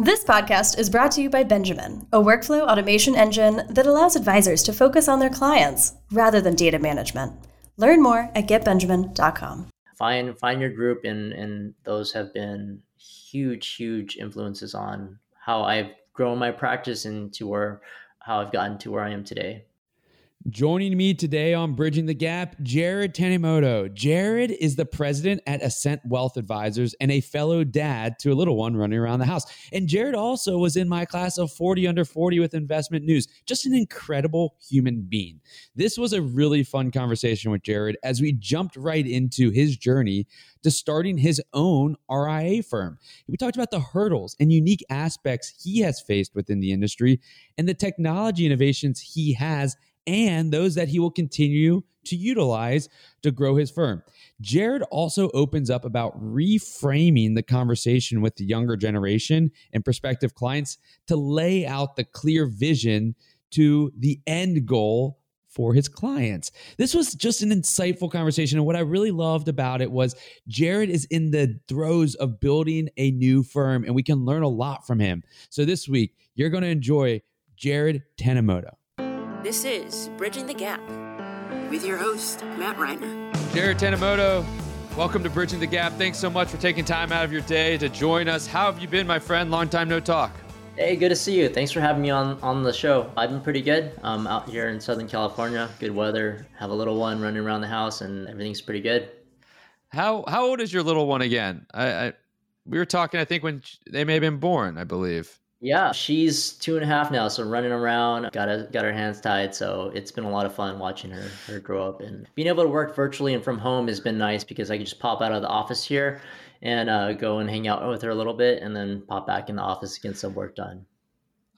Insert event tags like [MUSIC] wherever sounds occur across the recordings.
This podcast is brought to you by Benjamin, a workflow automation engine that allows advisors to focus on their clients rather than data management. Learn more at getbenjamin.com. Find find your group, and and those have been huge, huge influences on how I've grown my practice into where how I've gotten to where I am today. Joining me today on Bridging the Gap, Jared Tanimoto. Jared is the president at Ascent Wealth Advisors and a fellow dad to a little one running around the house. And Jared also was in my class of 40 under 40 with investment news. Just an incredible human being. This was a really fun conversation with Jared as we jumped right into his journey to starting his own RIA firm. We talked about the hurdles and unique aspects he has faced within the industry and the technology innovations he has and those that he will continue to utilize to grow his firm. Jared also opens up about reframing the conversation with the younger generation and prospective clients to lay out the clear vision to the end goal for his clients. This was just an insightful conversation. And what I really loved about it was Jared is in the throes of building a new firm, and we can learn a lot from him. So this week, you're going to enjoy Jared Tanimoto. This is Bridging the Gap with your host, Matt Reiner. Jared Tanimoto, welcome to Bridging the Gap. Thanks so much for taking time out of your day to join us. How have you been, my friend? Long time no talk. Hey, good to see you. Thanks for having me on on the show. I've been pretty good. I'm out here in Southern California. Good weather. Have a little one running around the house, and everything's pretty good. How how old is your little one again? I, I we were talking. I think when they may have been born. I believe. Yeah, she's two and a half now, so running around, got a, got her hands tied. So it's been a lot of fun watching her her grow up and being able to work virtually and from home has been nice because I can just pop out of the office here and uh, go and hang out with her a little bit, and then pop back in the office and get some work done.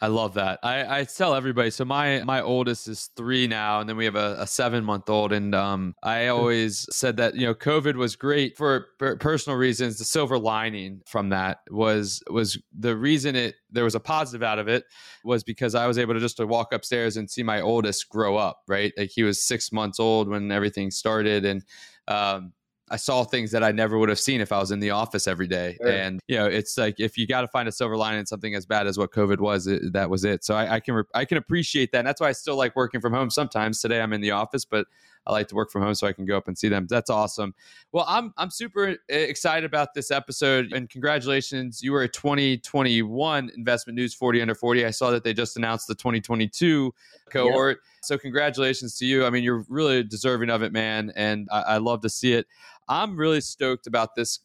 I love that. I, I tell everybody. So my my oldest is three now, and then we have a, a seven month old. And um, I always said that you know COVID was great for per- personal reasons. The silver lining from that was was the reason it there was a positive out of it was because I was able to just to walk upstairs and see my oldest grow up. Right, like he was six months old when everything started, and um, I saw things that I never would have seen if I was in the office every day. Sure. And you know, it's like if you got to find a silver lining in something as bad as what COVID was, it, that was it. So I, I can re- I can appreciate that. And that's why I still like working from home. Sometimes today I'm in the office, but I like to work from home so I can go up and see them. That's awesome. Well, I'm I'm super uh, excited about this episode and congratulations. You were a 2021 Investment News 40 under 40. I saw that they just announced the 2022 cohort. Yep. So congratulations to you. I mean, you're really deserving of it, man, and I, I love to see it. I'm really stoked about this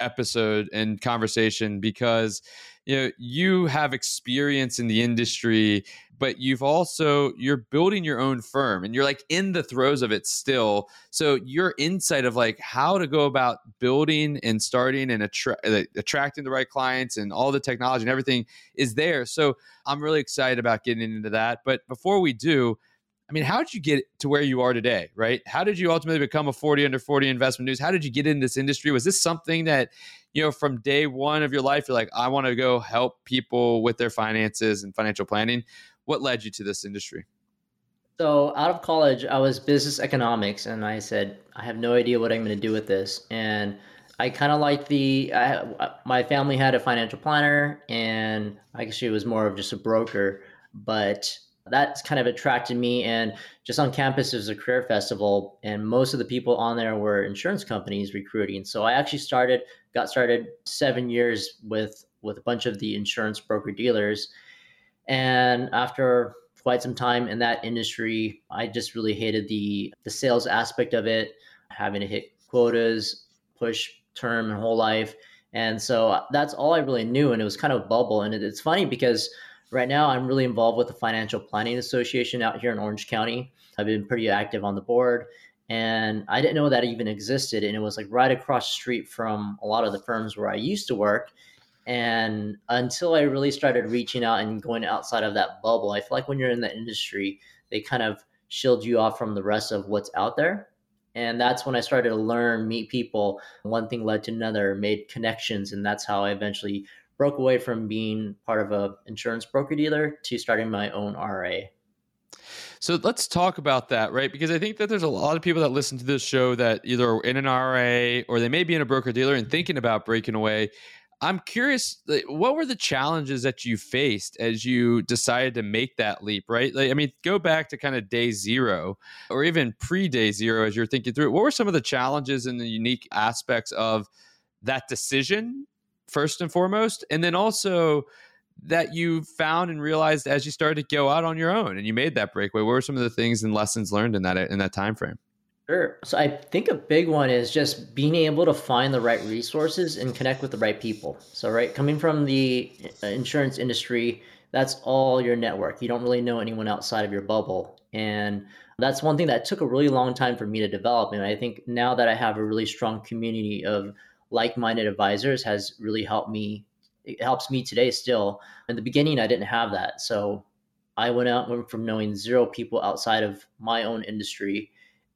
episode and conversation because you know you have experience in the industry but you've also you're building your own firm and you're like in the throes of it still. So your insight of like how to go about building and starting and attra- attracting the right clients and all the technology and everything is there. So i'm really excited about getting into that. But before we do I mean, how did you get to where you are today, right? How did you ultimately become a 40 under 40 investment news? How did you get in this industry? Was this something that, you know, from day one of your life, you're like, I want to go help people with their finances and financial planning? What led you to this industry? So, out of college, I was business economics, and I said, I have no idea what I'm going to do with this. And I kind of like the, I, my family had a financial planner, and I guess it was more of just a broker. But that's kind of attracted me. And just on campus, there's a career festival, and most of the people on there were insurance companies recruiting. So I actually started, got started seven years with with a bunch of the insurance broker dealers, and after quite some time in that industry, I just really hated the the sales aspect of it, having to hit quotas, push term and whole life. And so that's all I really knew. And it was kind of bubble. And it's funny because Right now, I'm really involved with the Financial Planning Association out here in Orange County. I've been pretty active on the board, and I didn't know that even existed. And it was like right across the street from a lot of the firms where I used to work. And until I really started reaching out and going outside of that bubble, I feel like when you're in the industry, they kind of shield you off from the rest of what's out there. And that's when I started to learn, meet people. One thing led to another, made connections, and that's how I eventually broke away from being part of a insurance broker dealer to starting my own RA. So let's talk about that, right? Because I think that there's a lot of people that listen to this show that either are in an RA or they may be in a broker dealer and thinking about breaking away. I'm curious, what were the challenges that you faced as you decided to make that leap, right? Like, I mean, go back to kind of day zero or even pre day zero as you're thinking through it. What were some of the challenges and the unique aspects of that decision, first and foremost? And then also, that you found and realized as you started to go out on your own and you made that breakaway? What were some of the things and lessons learned in that in that time frame? Sure. So I think a big one is just being able to find the right resources and connect with the right people. So, right, coming from the uh, insurance industry, that's all your network. You don't really know anyone outside of your bubble. And that's one thing that took a really long time for me to develop. And I think now that I have a really strong community of like minded advisors has really helped me. It helps me today still. In the beginning, I didn't have that. So I went out, went from knowing zero people outside of my own industry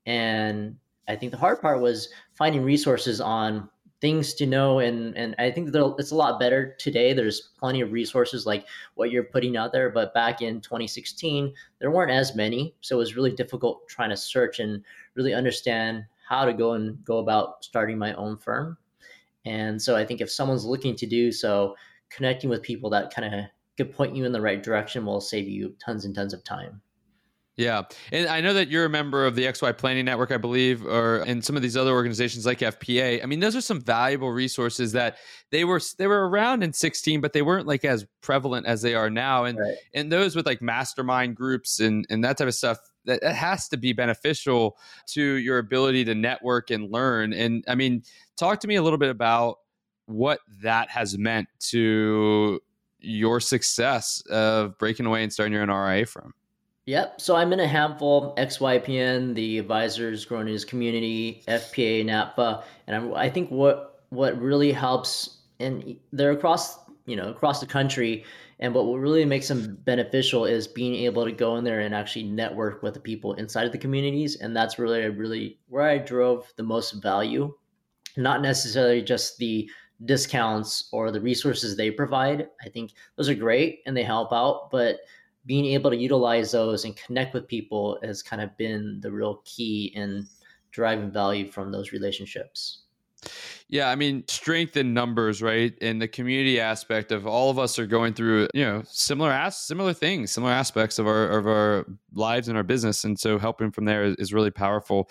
and I think the hard part was finding resources on things to know and and I think that it's a lot better today. There's plenty of resources like what you're putting out there, but back in 2016 there weren't as many, so it was really difficult trying to search and really understand how to go and go about starting my own firm. And so I think if someone's looking to do so, connecting with people that kind of could point you in the right direction will save you tons and tons of time. Yeah. And I know that you're a member of the XY Planning Network, I believe, or and some of these other organizations like FPA. I mean, those are some valuable resources that they were they were around in 16, but they weren't like as prevalent as they are now. And right. and those with like mastermind groups and, and that type of stuff, that has to be beneficial to your ability to network and learn. And I mean, talk to me a little bit about what that has meant to your success of breaking away and starting your own RIA firm. Yep. So I'm in a handful: XYPN, the advisors growing his community, FPA, NAPFA, and I'm, I think what what really helps, and they're across you know across the country, and what really makes them beneficial is being able to go in there and actually network with the people inside of the communities, and that's really really where I drove the most value, not necessarily just the discounts or the resources they provide. I think those are great and they help out, but being able to utilize those and connect with people has kind of been the real key in driving value from those relationships. Yeah, I mean, strength in numbers, right? And the community aspect of all of us are going through, you know, similar as similar things, similar aspects of our of our lives and our business, and so helping from there is, is really powerful.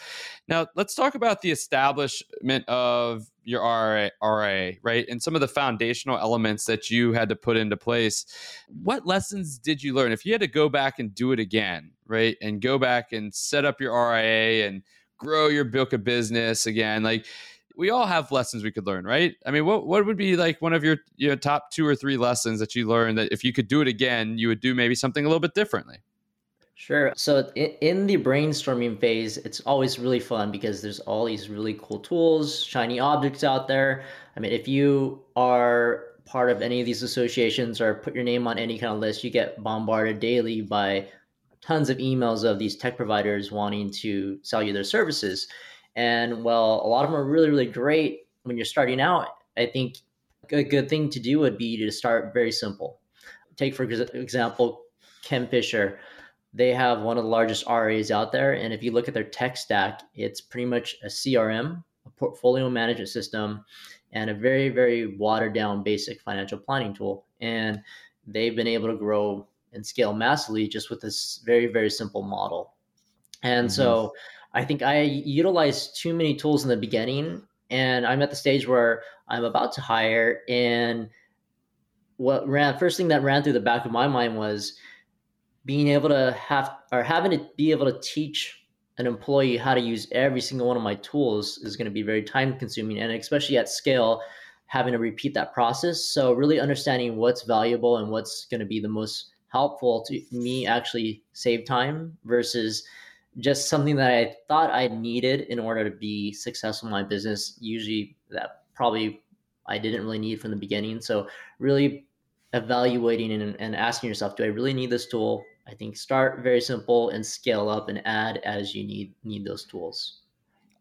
Now, let's talk about the establishment of your RA, RA, right? And some of the foundational elements that you had to put into place. What lessons did you learn? If you had to go back and do it again, right? And go back and set up your RIA and grow your book of business again, like we all have lessons we could learn, right? I mean, what what would be like one of your your top two or three lessons that you learned that if you could do it again, you would do maybe something a little bit differently? Sure. So in the brainstorming phase, it's always really fun because there's all these really cool tools, shiny objects out there. I mean, if you are part of any of these associations or put your name on any kind of list, you get bombarded daily by tons of emails of these tech providers wanting to sell you their services. And well, a lot of them are really, really great when you're starting out. I think a good thing to do would be to start very simple. Take, for example, Ken Fisher. They have one of the largest RAs out there. And if you look at their tech stack, it's pretty much a CRM, a portfolio management system, and a very, very watered down basic financial planning tool. And they've been able to grow and scale massively just with this very, very simple model. And mm-hmm. so I think I utilized too many tools in the beginning, and I'm at the stage where I'm about to hire. And what ran first thing that ran through the back of my mind was being able to have or having to be able to teach an employee how to use every single one of my tools is going to be very time consuming, and especially at scale, having to repeat that process. So really understanding what's valuable and what's going to be the most helpful to me actually save time versus just something that I thought I needed in order to be successful in my business. Usually, that probably I didn't really need from the beginning. So, really evaluating and, and asking yourself, do I really need this tool? I think start very simple and scale up and add as you need need those tools.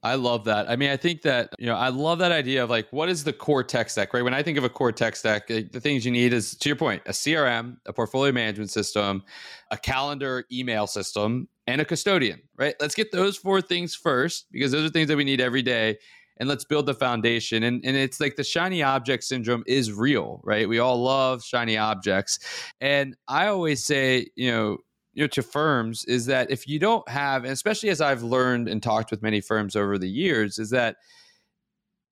I love that. I mean, I think that, you know, I love that idea of like, what is the core tech stack, right? When I think of a core tech stack, eh, the things you need is, to your point, a CRM, a portfolio management system, a calendar email system, and a custodian, right? Let's get those four things first because those are things that we need every day. and let's build the foundation. And and it's like the shiny object syndrome is real, right? We all love shiny objects, and I always say, you know you know to firms is that if you don't have and especially as i've learned and talked with many firms over the years is that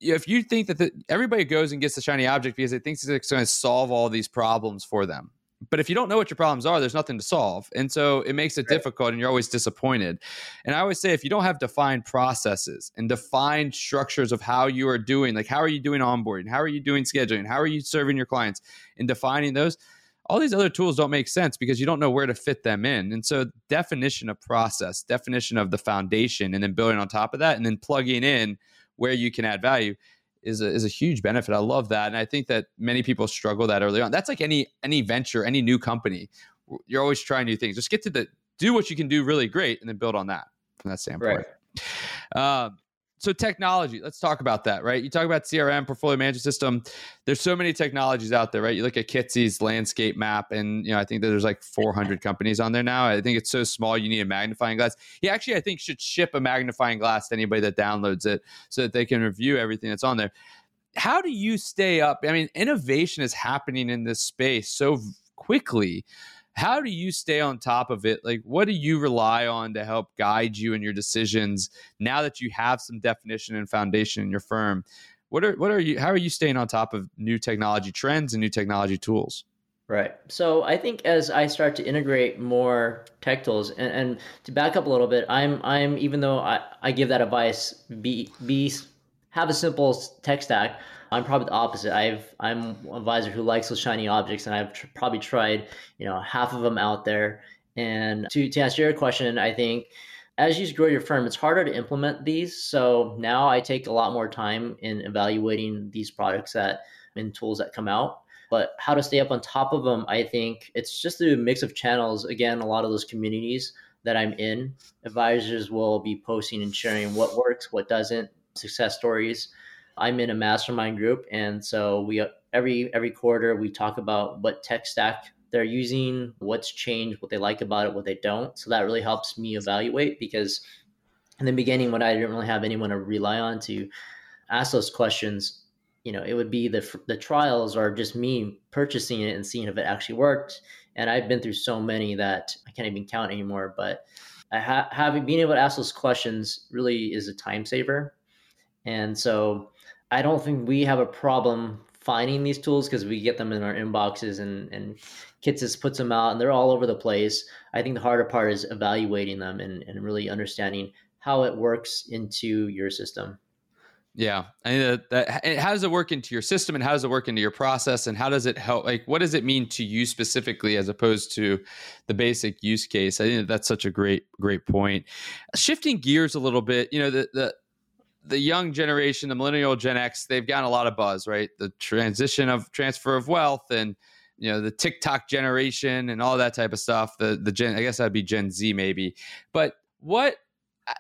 if you think that the, everybody goes and gets the shiny object because it thinks it's going to solve all these problems for them. But if you don't know what your problems are there's nothing to solve. And so it makes it right. difficult and you're always disappointed. And i always say if you don't have defined processes and defined structures of how you are doing like how are you doing onboarding? How are you doing scheduling? How are you serving your clients? And defining those all these other tools don't make sense because you don't know where to fit them in. And so, definition of process, definition of the foundation, and then building on top of that, and then plugging in where you can add value is a, is a huge benefit. I love that, and I think that many people struggle that early on. That's like any any venture, any new company. You're always trying new things. Just get to the do what you can do really great, and then build on that from that standpoint. Right. Um, so technology let's talk about that right? You talk about crm portfolio management system. There's so many technologies out there right? You look at Kitces's landscape map and you know i think that there's like 400 companies on there now. I think it's so small you need a magnifying glass. He actually i think should ship a magnifying glass to anybody that downloads it so that they can review everything that's on there. How do you stay up? I mean innovation is happening in this space so quickly how do you stay on top of it? Like, what do you rely on to help guide you in your decisions now that you have some definition and foundation in your firm? What are what are you? How are you staying on top of new technology trends and new technology tools? Right. So I think as I start to integrate more tech tools, and, and to back up a little bit, I'm I'm even though I, I give that advice, be be have a simple tech stack. I'm probably the opposite. I've I'm an advisor who likes those shiny objects, and I've tr- probably tried you know half of them out there. And to to answer your question, I think as you grow your firm, it's harder to implement these. So now I take a lot more time in evaluating these products that and tools that come out. But how to stay up on top of them, I think it's just a mix of channels. Again, a lot of those communities that I'm in, advisors will be posting and sharing what works, what doesn't, success stories. I'm in a mastermind group, and so we every every quarter we talk about what tech stack they're using, what's changed, what they like about it, what they don't. So that really helps me evaluate because in the beginning, when I didn't really have anyone to rely on to ask those questions, you know, it would be the the trials or just me purchasing it and seeing if it actually worked. And I've been through so many that I can't even count anymore. But ha- having being able to ask those questions really is a time saver. And so I don't think we have a problem finding these tools because we get them in our inboxes and and Kitces just puts them out and they're all over the place. I think the harder part is evaluating them and, and really understanding how it works into your system. Yeah, I mean, that, that, how does it work into your system, and how does it work into your process, and how does it help? Like, what does it mean to you specifically, as opposed to the basic use case? I think that's such a great, great point. Shifting gears a little bit, you know, the the the young generation, the millennial Gen X, they've gotten a lot of buzz, right? The transition of transfer of wealth and you know the TikTok generation and all that type of stuff. The the Gen, I guess that'd be Gen Z maybe. But what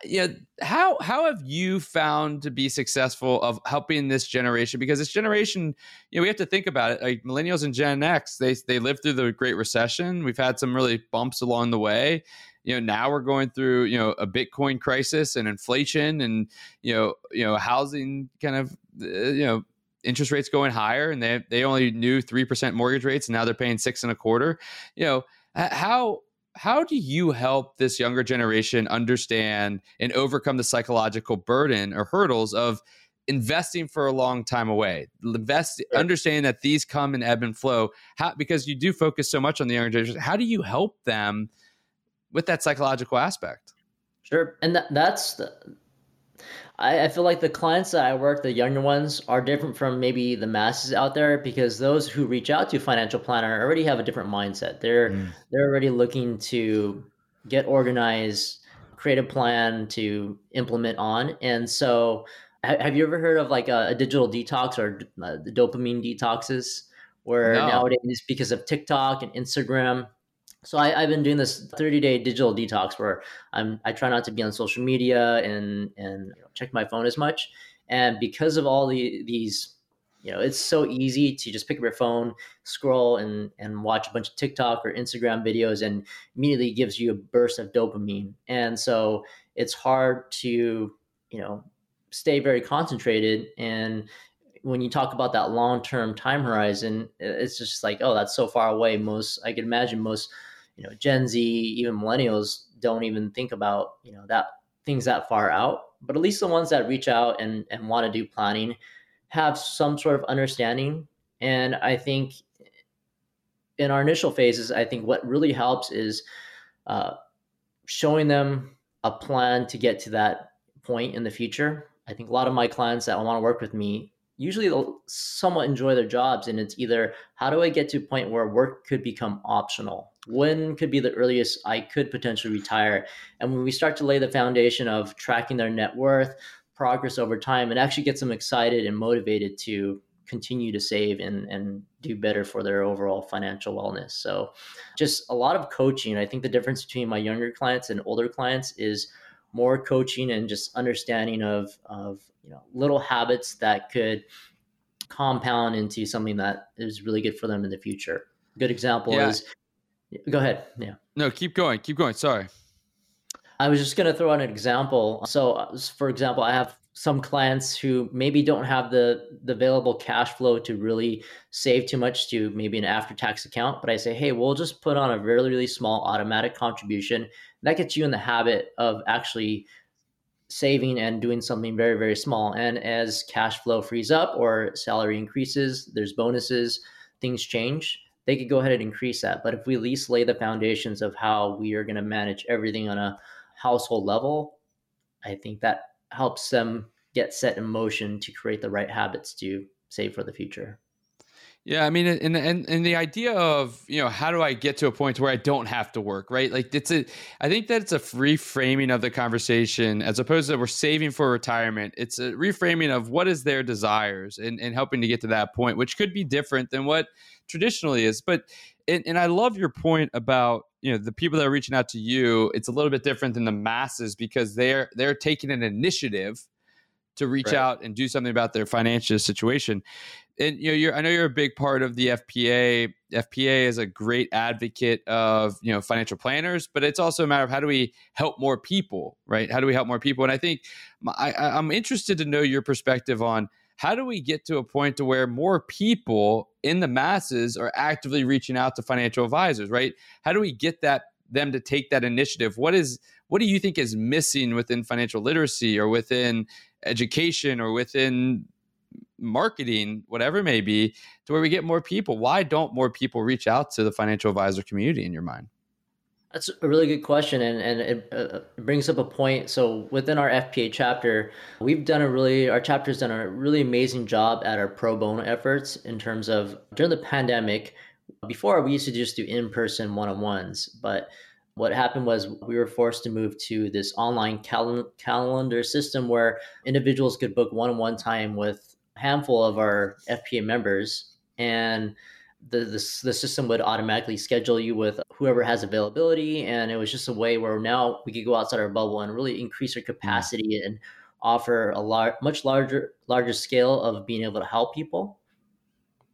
you know, how how have you found to be successful of helping this generation? Because this generation, you know, we have to think about it. Like millennials and Gen X, they they lived through the Great Recession. We've had some really bumps along the way, you know now we're going through you know a bitcoin crisis and inflation and you know you know housing kind of uh, you know interest rates going higher and they they only knew 3% mortgage rates and now they're paying six and a quarter you know how how do you help this younger generation understand and overcome the psychological burden or hurdles of investing for a long time away invest sure. understanding that these come and ebb and flow how, because you do focus so much on the younger generation how do you help them with that psychological aspect. Sure, and that, that's the. I, I feel like the clients that I work, the younger ones, are different from maybe the masses out there because those who reach out to financial planner already have a different mindset. They're mm. they're already looking to get organized, create a plan to implement on, and so have you ever heard of like a, a digital detox or uh, the dopamine detoxes where no. nowadays because of tiktok and instagram so I, have been doing this 30 day digital detox where I'm I try not to be on social media and and you know, check my phone as much. And because of all the these, you know, it's so easy to just pick up your phone, scroll and and watch a bunch of TikTok or Instagram videos, and immediately gives you a burst of dopamine. And so it's hard to you know stay very concentrated and when you talk about that long-term time horizon it's just like oh that's so far away most i can imagine most you know gen z even millennials don't even think about you know that things that far out. But at least the ones that reach out and and want to do planning have some sort of understanding. And i think in our initial phases i think what really helps is uh, showing them a plan to get to that point in the future. I think a lot of my clients that want to work with me usually they'll somewhat enjoy their jobs. And it's either how do i get to a point where work could become optional when could be the earliest i could potentially retire and when we start to lay the foundation of tracking their net worth progress over time it actually gets them excited and motivated to continue to save and, and do better for their overall financial wellness so just a lot of coaching i think the difference between my younger clients and older clients is more coaching and just understanding of of you know little habits that could compound into something that is really good for them in the future. Good example yeah. is go ahead. Yeah. No, keep going. Keep going. Sorry. I was just going to throw out an example. So, uh, for example, I have some clients who maybe don't have the, the available cash flow to really save too much to maybe an after tax account. But I say, hey, we'll just put on a really, really small automatic contribution. That gets you in the habit of actually saving and doing something very, very small. And as cash flow frees up or salary increases, there's bonuses, things change, they could go ahead and increase that. But if we at least lay the foundations of how we are going to manage everything on a household level, I think that helps them get set in motion to create the right habits to save for the future. Yeah, I mean, and, and and the idea of you know how do I get to a point where I don't have to work, right? Like it's a, I think that it's a reframing of the conversation as opposed to we're saving for retirement. It's a reframing of what is their desires and and helping to get to that point, which could be different than what traditionally is. But and, and I love your point about you know the people that are reaching out to you. It's a little bit different than the masses because they're they're taking an initiative to reach right. out and do something about their financial situation. And you know, you're, I know you're a big part of the FPA. FPA is a great advocate of you know financial planners, but it's also a matter of how do we help more people, right? How do we help more people? And I think I, I'm interested to know your perspective on how do we get to a point to where more people in the masses are actively reaching out to financial advisors, right? How do we get that them to take that initiative? What is what do you think is missing within financial literacy or within education or within marketing, whatever it may be, to where we get more people? Why don't more people reach out to the financial advisor community in your mind? That's a really good question, and and it, uh, brings up a point. So within our FPA chapter, we've done a really our chapter's done a really amazing job at our pro bono efforts in terms of during the pandemic. Before we used to just do in person one on ones, but what happened was we were forced to move to this online cal- calendar system where individuals could book one-on-one time with a handful of our FPA members, and the, the the system would automatically schedule you with whoever has availability, and it was just a way where now we could go outside our bubble and really increase our capacity and offer a lar- much larger larger scale of being able to help people.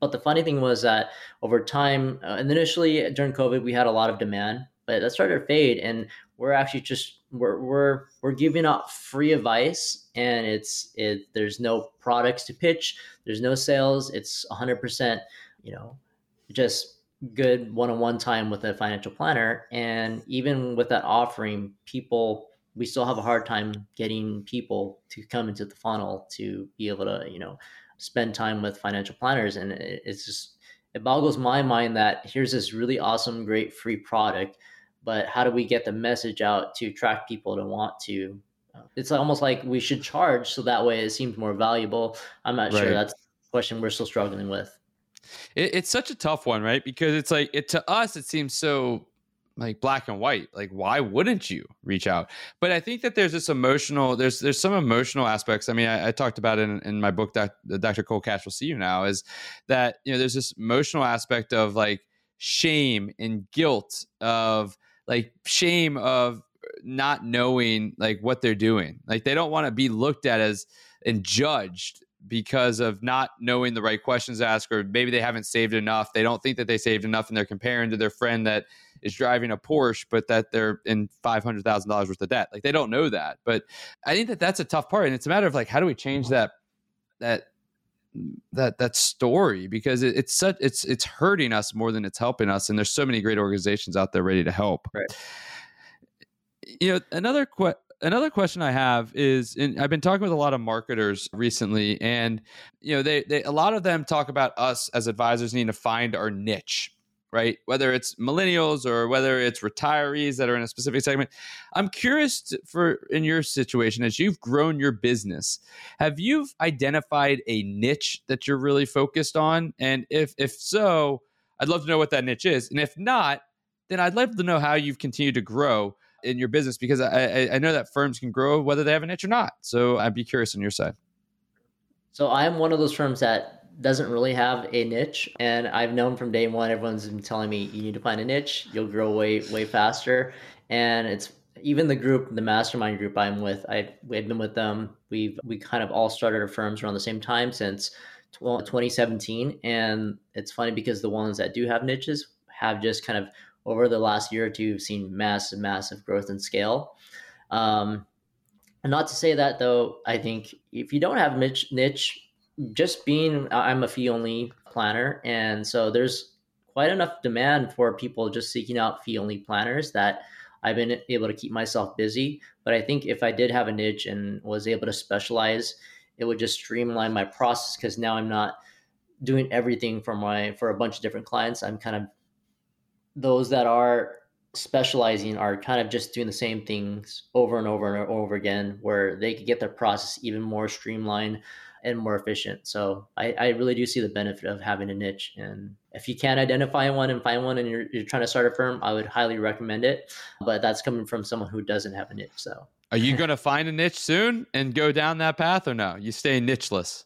But the funny thing was that over time, uh, and initially during COVID, we had a lot of demand but that started to fade and we're actually just we're we're we're giving out free advice and it's it there's no products to pitch there's no sales it's 100% you know just good one-on-one time with a financial planner and even with that offering people we still have a hard time getting people to come into the funnel to be able to you know spend time with financial planners and it's just it boggles my mind that here's this really awesome great free product but how do we get the message out to attract people to want to? It's almost like we should charge so that way it seems more valuable. I'm not right. sure that's a question we're still struggling with. It, it's such a tough one right? Because it's like it to us it seems so like black and white. Like why wouldn't you reach out? But i think that there's this emotional there's there's some emotional aspects. I mean i, I talked about it in, in my book that dr cole cash will see you now is that you know there's this emotional aspect of like shame and guilt of like shame of not knowing like what they're doing. Like they don't want to be looked at as and judged because of not knowing the right questions to ask, or maybe they haven't saved enough. They don't think that they saved enough, and they're comparing to their friend that is driving a Porsche, but that they're in five hundred thousand dollars worth of debt. Like they don't know that. But I think that that's a tough part, and it's a matter of like, how do we change that that that that story because it, it's such it's it's hurting us more than it's helping us, and there's so many great organizations out there ready to help. Right. You know, another que- another question I have is, and I've been talking with a lot of marketers recently, and you know, they, they a lot of them talk about us as advisors needing to find our niche, right? Whether it's millennials or whether it's retirees that are in a specific segment. I'm curious to, for in your situation as you've grown your business, have you identified a niche that you're really focused on? And if if so, I'd love to know what that niche is. And if not, then I'd love to know how you've continued to grow in your business because I, I know that firms can grow whether they have a niche or not. So I'd be curious on your side. So I'm one of those firms that doesn't really have a niche, and I've known from day one. Everyone's been telling me you need to find a niche. You'll grow way way faster, and it's even the group, the mastermind group I'm with. I we've been with them. We've we kind of all started our firms around the same time since 2017, and it's funny because the ones that do have niches have just kind of over the last year or two, seen massive, massive growth and scale. Um, and not to say that though, I think if you don't have niche, niche, just being, uh, I'm a fee only planner. And so there's quite enough demand for people just seeking out fee only planners that I've been able to keep myself busy. But I think if I did have a niche and was able to specialize, it would just streamline my process because now I'm not doing everything for my for a bunch of different clients. I'm kind of those that are specializing are kind of just doing the same things over and over and over again where they could get their process even more streamlined and more efficient so I, I really do see the benefit of having a niche and if you can't identify one and find one and you're, you're trying to start a firm i would highly recommend it but that's coming from someone who doesn't have a niche so are you going to find a niche soon and go down that path or no you stay nicheless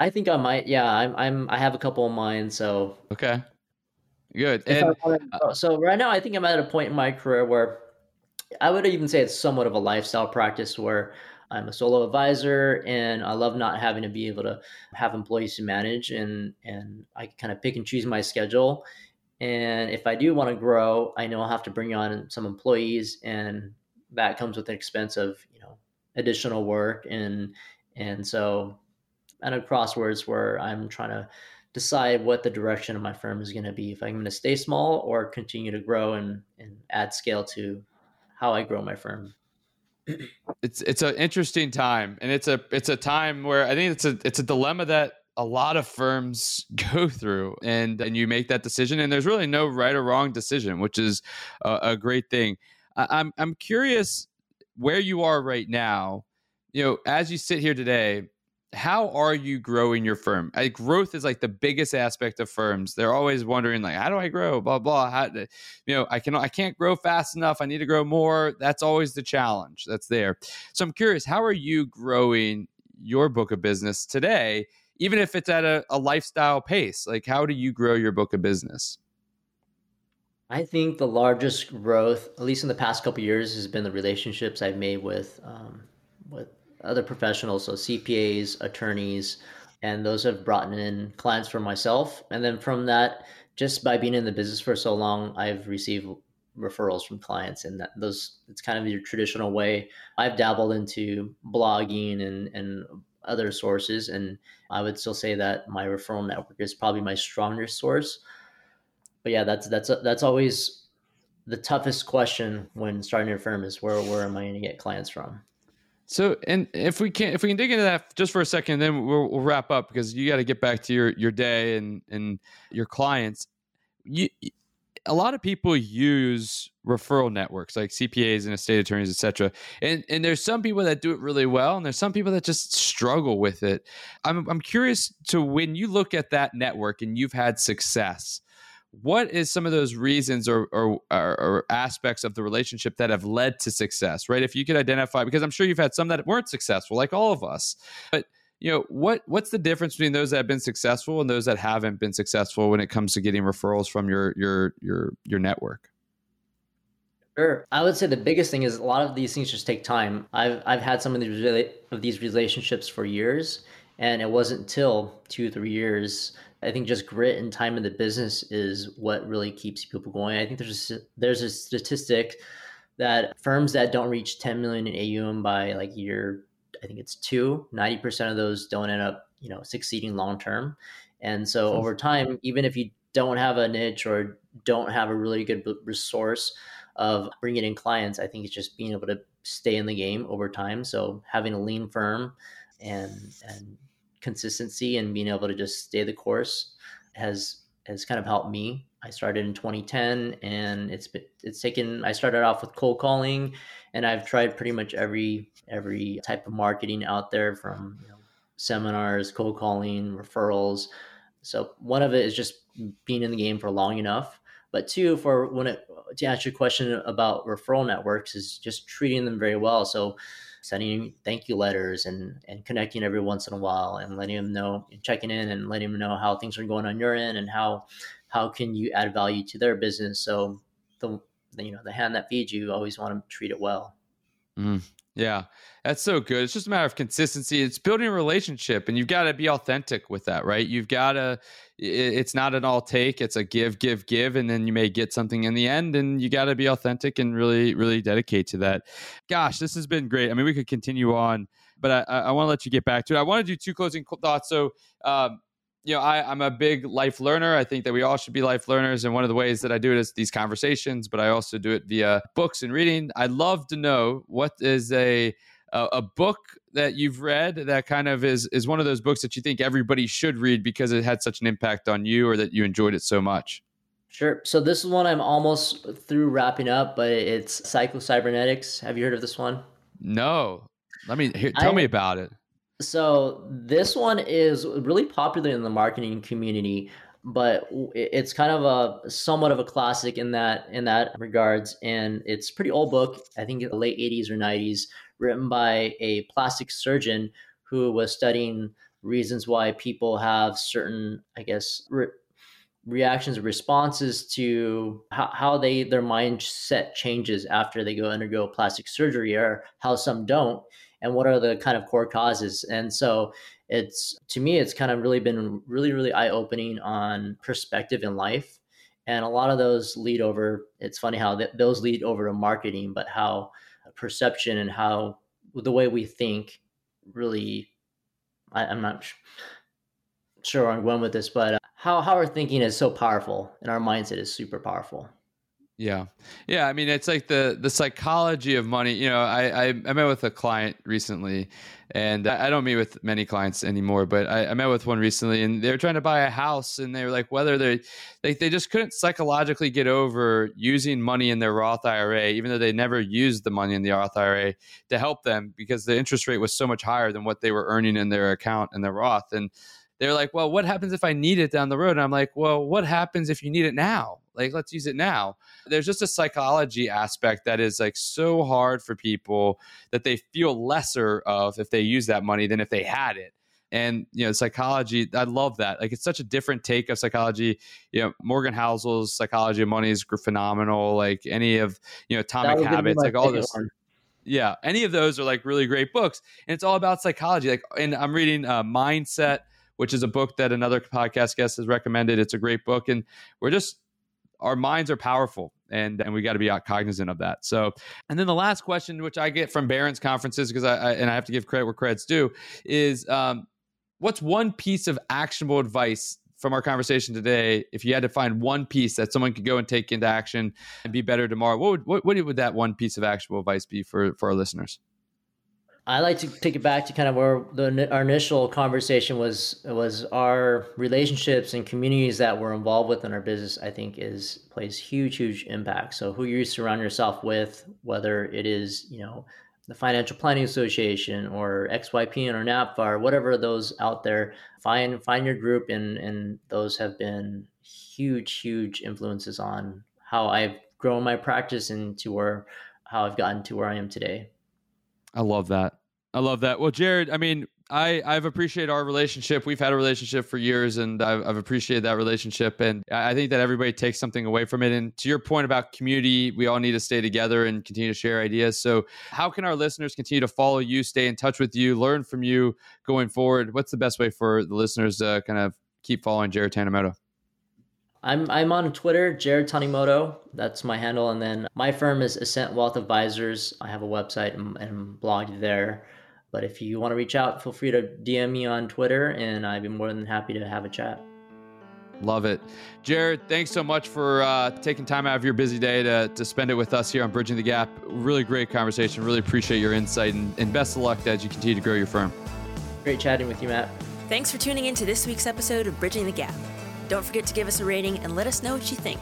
I think I might. Yeah, I'm. I'm. I have a couple of mine. So okay. Good. And, so right now, I think I'm at a point in my career where I would even say it's somewhat of a lifestyle practice where I'm a solo advisor and I love not having to be able to have employees to manage and and I kind of pick and choose my schedule. And if I do want to grow, I know I'll have to bring on some employees and that comes with an expense of, you know, additional work and and so and a crosswords where I'm trying to decide what the direction of my firm is going to be if i'm going to stay small or continue to grow and, and add scale to how i grow my firm it's it's an interesting time and it's a it's a time where i think it's a it's a dilemma that a lot of firms [LAUGHS] go through and and you make that decision and there's really no right or wrong decision which is a, a great thing. I, i'm i'm curious where you are right now. You know as you sit here today how are you growing your firm? Like growth is like the biggest aspect of firms. They're always wondering, like, how do I grow? Blah blah. How, you know, I can I can't grow fast enough. I need to grow more. That's always the challenge. That's there. So I'm curious, how are you growing your book of business today? Even if it's at a, a lifestyle pace, like how do you grow your book of business? I think the largest growth, at least in the past couple years, has been the relationships I've made with um, with other professionals, so CPAs, attorneys, and those have brought in clients for myself. And then from that, just by being in the business for so long, I've received referrals from clients and that those it's kind of your traditional way. I've dabbled into blogging and and other sources and i would still say that my referral network is probably my strongest source. But yeah that's that's that's always the toughest question when starting your firm is where where am i going to get clients from so, and if we can, if we can dig into that just for a second, then we'll, we'll wrap up because you got to get back to your your day and and your clients. You, a lot of people use referral networks like CPAs and estate attorneys, etc. And and there's some people that do it really well, and there's some people that just struggle with it. I'm I'm curious to when you look at that network and you've had success what is some of those reasons or, or, or, aspects of the relationship that have led to success right if you could identify because i'm sure you've had some that weren't successful like all of us but you know what what's the difference between those that have been successful and those that haven't been successful when it comes to getting referrals from your your your your network Sure. I would say the biggest thing is a lot of these things just take time. I've I've had some of these of these relationships for years, And it wasn't until two, three years. I think just grit and time in the business is what really keeps people going. I think there's a, there's a statistic that firms that don't reach 10 million in AUM by like year, I think it's two, 90% of those don't end up, you know, succeeding long term. And so hmm. over time, even if you don't have a niche or don't have a really good resource of bringing in clients, I think it's just being able to stay in the game over time. So having a lean firm and and consistency and being able to just stay the course has has kind of helped me. I started in 2010 and it's been, it's taken I started off with cold calling and I've tried pretty much every every type of marketing out there from you know, seminars, cold calling, referrals. So one of it is just being in the game for long enough but two for when it to answer your question about referral networks is just treating them very well so sending thank you letters and and connecting every once in a while and letting them know checking in and letting them know how things are going on your end and how how can you add value to their business so the, the you know the hand that feeds you, always want to treat it well mm. Yeah, that's so good. It's just a matter of consistency. It's building a relationship, and you've got to be authentic with that, right? You've got to. It's not an all take. It's a give, give, give, and then you may get something in the end. And you got to be authentic and really, really dedicate to that. Gosh, this has been great. I mean, we could continue on, but I, I want to let you get back to it. I want to do two closing thoughts. So. Um, you know, I, I'm a big life learner. I think that we all should be life learners. And one of the ways that I do it is these conversations, but I also do it via books and reading. I'd love to know what is a a, a book that you've read that kind of is is one of those books that you think everybody should read because it had such an impact on you or that you enjoyed it so much. Sure. So this is one I'm almost through wrapping up, but it's Psycho Cybernetics. Have you heard of this one? No. Let me hear, tell I, me about it. So this one is really popular in the marketing community, but it's kind of a somewhat of a classic in that in that regards. And it's pretty old book. I think the late '80s or '90s, written by a plastic surgeon who was studying reasons why people have certain, I guess, re- reactions or responses to how, how they their mindset changes after they go undergo plastic surgery, or how some don't and what are the kind of core causes. And so it's to me it's kind of really been really really eye opening on perspective in life. And a lot of those lead over it's funny how th- those lead over to marketing but how perception and how the way we think really I, am not sh- sure where i'm going with this but uh, how, how our thinking is so powerful and our mindset is super powerful yeah, yeah. I mean, it's like the the psychology of money. You know, I I, I met with a client recently, and I, don't meet with many clients anymore, but I, I, met with one recently, and they were trying to buy a house, and they were like, whether they like they just couldn't psychologically get over using money in their Roth IRA, even though they never used the money in the Roth IRA to help them because the interest rate was so much higher than what they were earning in their account in their Roth, and they're like, well, what happens if I need it down the road? And I'm like, well, what happens if you need it now? Like, let's use it now. There's just a psychology aspect that is like so hard for people that they feel lesser of if they use that money than if they had it. And you know, psychology, I love that. Like, it's such a different take of psychology. You know, Morgan Housel's Psychology of Money is phenomenal. Like any of you know, Atomic Habits, like all this. One. Yeah, any of those are like really great books, and it's all about psychology. Like, and I'm reading uh, Mindset which is a book that another podcast guest has recommended. It's a great book, and we're just our minds are powerful and and we got to be cognizant of that. So, and then the last question, which I get from Barron's conferences, because I, I, and I have to give credit where credit's due, is um, what's one piece of actionable advice from our conversation today? If you had to find one piece that someone could go and take into action and be better tomorrow, what would what, what would that one piece of actionable advice be for for our listeners? I like to take it back to kind of where the our initial conversation was was our relationships and communities that we're involved with in our business. I think is plays huge huge impact. So who you surround yourself with, whether it is you know the Financial Planning Association or XYP or NAPFA or whatever those out there, find find your group and and those have been huge huge influences on how I've grown my practice into where how I've gotten to where I am today. I love that. I love that. Well, Jared, I mean, I, I've appreciated our relationship. We've had a relationship for years, and I've, I've appreciated that relationship. And I think that everybody takes something away from it. And to your point about community, we all need to stay together and continue to share ideas. So, how can our listeners continue to follow you, stay in touch with you, learn from you going forward? What's the best way for the listeners to uh, kind of keep following Jared Tanimoto? I'm I'm on Twitter, Jared Tanimoto. That's my handle, and then my firm is Ascent Wealth Advisors. I have a website and, and blog there. But if you want to reach out, feel free to DM me on Twitter, and I'd be more than happy to have a chat. Love it. Jared, thanks so much for uh, taking time out of your busy day to, to spend it with us here on Bridging the Gap. Really great conversation. Really appreciate your insight and, and best of luck as you continue to grow your firm. Great chatting with you, Matt. Thanks for tuning in to this week's episode of Bridging the Gap. Don't forget to give us a rating and let us know what you think.